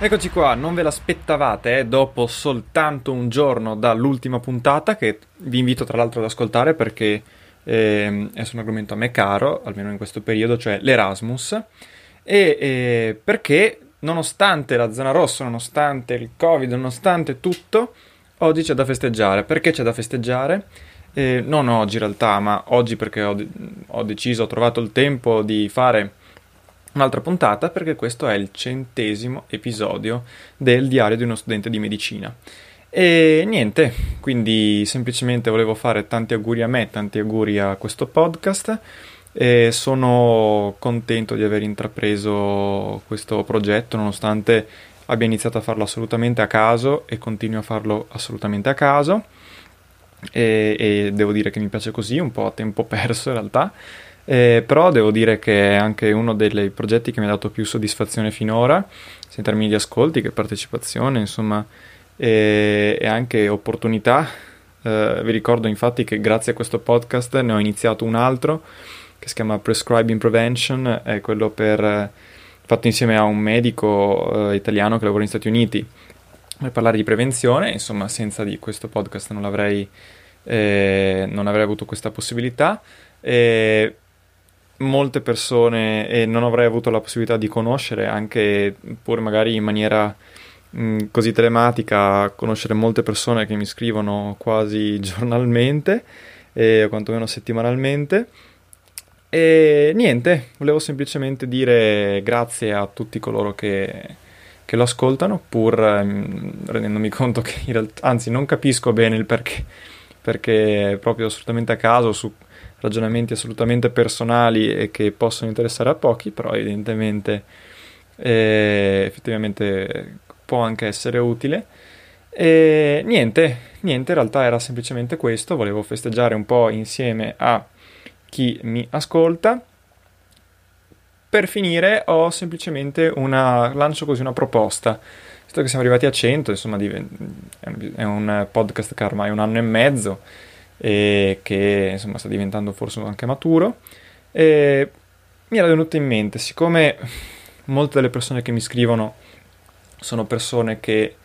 Eccoci qua, non ve l'aspettavate, eh, dopo soltanto un giorno dall'ultima puntata, che vi invito tra l'altro ad ascoltare perché eh, è su un argomento a me caro, almeno in questo periodo, cioè l'Erasmus, e eh, perché nonostante la zona rossa, nonostante il Covid, nonostante tutto, oggi c'è da festeggiare. Perché c'è da festeggiare? Eh, non oggi in realtà, ma oggi perché ho, ho deciso, ho trovato il tempo di fare un'altra puntata perché questo è il centesimo episodio del diario di uno studente di medicina. E niente, quindi semplicemente volevo fare tanti auguri a me, tanti auguri a questo podcast e sono contento di aver intrapreso questo progetto nonostante abbia iniziato a farlo assolutamente a caso e continuo a farlo assolutamente a caso e, e devo dire che mi piace così, un po' a tempo perso in realtà eh, però devo dire che è anche uno dei progetti che mi ha dato più soddisfazione finora, sia in termini di ascolti che partecipazione, insomma, e, e anche opportunità. Eh, vi ricordo infatti che grazie a questo podcast ne ho iniziato un altro che si chiama Prescribing Prevention, è quello per, fatto insieme a un medico eh, italiano che lavora negli Stati Uniti per parlare di prevenzione, insomma senza di questo podcast non avrei, eh, non avrei avuto questa possibilità. E molte persone e non avrei avuto la possibilità di conoscere, anche pure magari in maniera mh, così telematica, conoscere molte persone che mi scrivono quasi giornalmente eh, o quantomeno settimanalmente. E niente, volevo semplicemente dire grazie a tutti coloro che, che lo ascoltano, pur mh, rendendomi conto che in realtà, anzi non capisco bene il perché, perché proprio assolutamente a caso su ragionamenti assolutamente personali e che possono interessare a pochi, però evidentemente eh, effettivamente può anche essere utile. E niente, niente, in realtà era semplicemente questo, volevo festeggiare un po' insieme a chi mi ascolta. Per finire ho semplicemente una, lancio così una proposta. Visto che siamo arrivati a 100, insomma, è un podcast che ormai un anno e mezzo, e che insomma sta diventando forse anche maturo. E mi era venuto in mente, siccome molte delle persone che mi scrivono sono persone che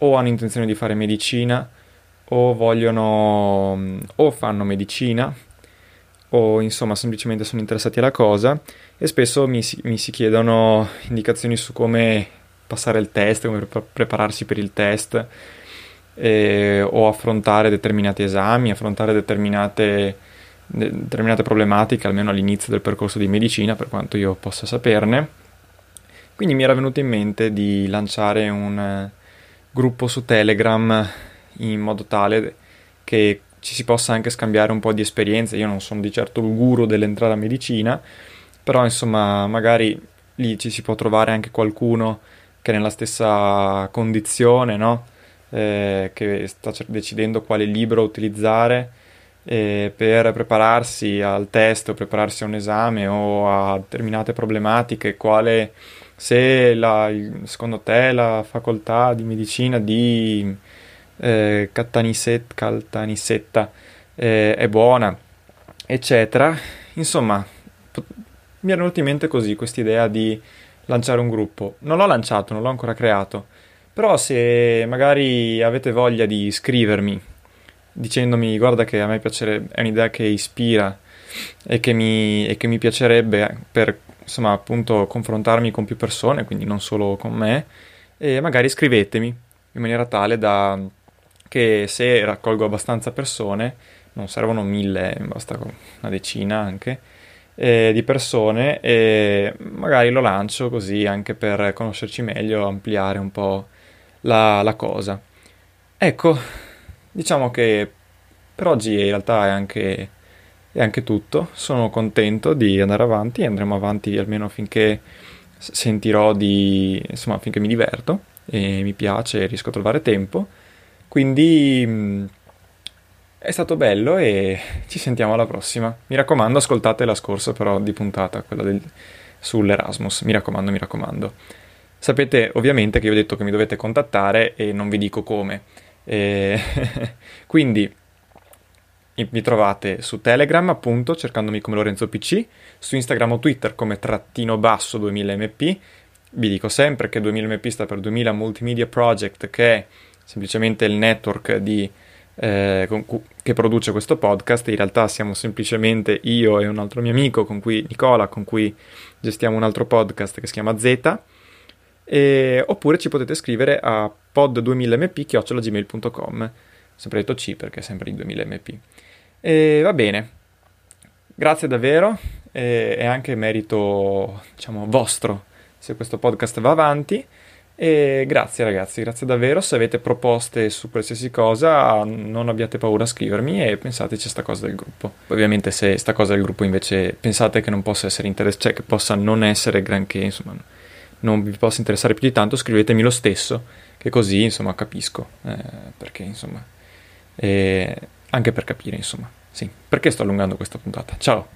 o hanno intenzione di fare medicina o vogliono o fanno medicina o insomma semplicemente sono interessati alla cosa e spesso mi si, mi si chiedono indicazioni su come passare il test, come prepararsi per il test eh, o affrontare determinati esami, affrontare determinate, determinate problematiche, almeno all'inizio del percorso di medicina, per quanto io possa saperne. Quindi mi era venuto in mente di lanciare un eh, gruppo su Telegram in modo tale che ci si possa anche scambiare un po' di esperienze. Io non sono di certo il guru dell'entrata a medicina, però insomma magari lì ci si può trovare anche qualcuno che è nella stessa condizione, no? Eh, che sta decidendo quale libro utilizzare eh, per prepararsi al test o prepararsi a un esame o a determinate problematiche, quale se la, secondo te la facoltà di medicina di eh, Caltanissetta eh, è buona eccetera. Insomma, mi è venuta in mente così questa idea di lanciare un gruppo. Non l'ho lanciato, non l'ho ancora creato, però se magari avete voglia di scrivermi dicendomi guarda che a me piacerebbe, è un'idea che ispira e che mi, e che mi piacerebbe per insomma appunto confrontarmi con più persone, quindi non solo con me, e magari scrivetemi in maniera tale da che se raccolgo abbastanza persone, non servono mille, basta una decina anche, eh, di persone e magari lo lancio così anche per conoscerci meglio, ampliare un po' la, la cosa. Ecco, diciamo che per oggi in realtà è anche, è anche tutto. Sono contento di andare avanti e andremo avanti almeno finché sentirò di... insomma finché mi diverto e mi piace e riesco a trovare tempo. Quindi è stato bello e ci sentiamo alla prossima. Mi raccomando, ascoltate la scorsa però di puntata, quella del, sull'Erasmus. Mi raccomando, mi raccomando. Sapete ovviamente che vi ho detto che mi dovete contattare e non vi dico come. E quindi mi trovate su Telegram appunto cercandomi come Lorenzo PC, su Instagram o Twitter come trattino basso 2000mp. Vi dico sempre che 2000mp sta per 2000 Multimedia Project che è semplicemente il network di eh, cu- che produce questo podcast. In realtà siamo semplicemente io e un altro mio amico, con cui, Nicola, con cui gestiamo un altro podcast che si chiama Z. E, oppure ci potete scrivere a pod2000mp.gmail.com sempre detto C perché è sempre di 2000mp. E va bene, grazie davvero, e, è anche merito, diciamo, vostro se questo podcast va avanti. E grazie ragazzi, grazie davvero. Se avete proposte su qualsiasi cosa, non abbiate paura a scrivermi e pensateci a sta cosa del gruppo. Ovviamente, se sta cosa del gruppo invece pensate che non possa essere interessante, cioè che possa non essere granché, insomma, non vi possa interessare più di tanto, scrivetemi lo stesso, che così insomma capisco. Eh, perché insomma, eh, anche per capire, insomma, sì, perché sto allungando questa puntata. Ciao.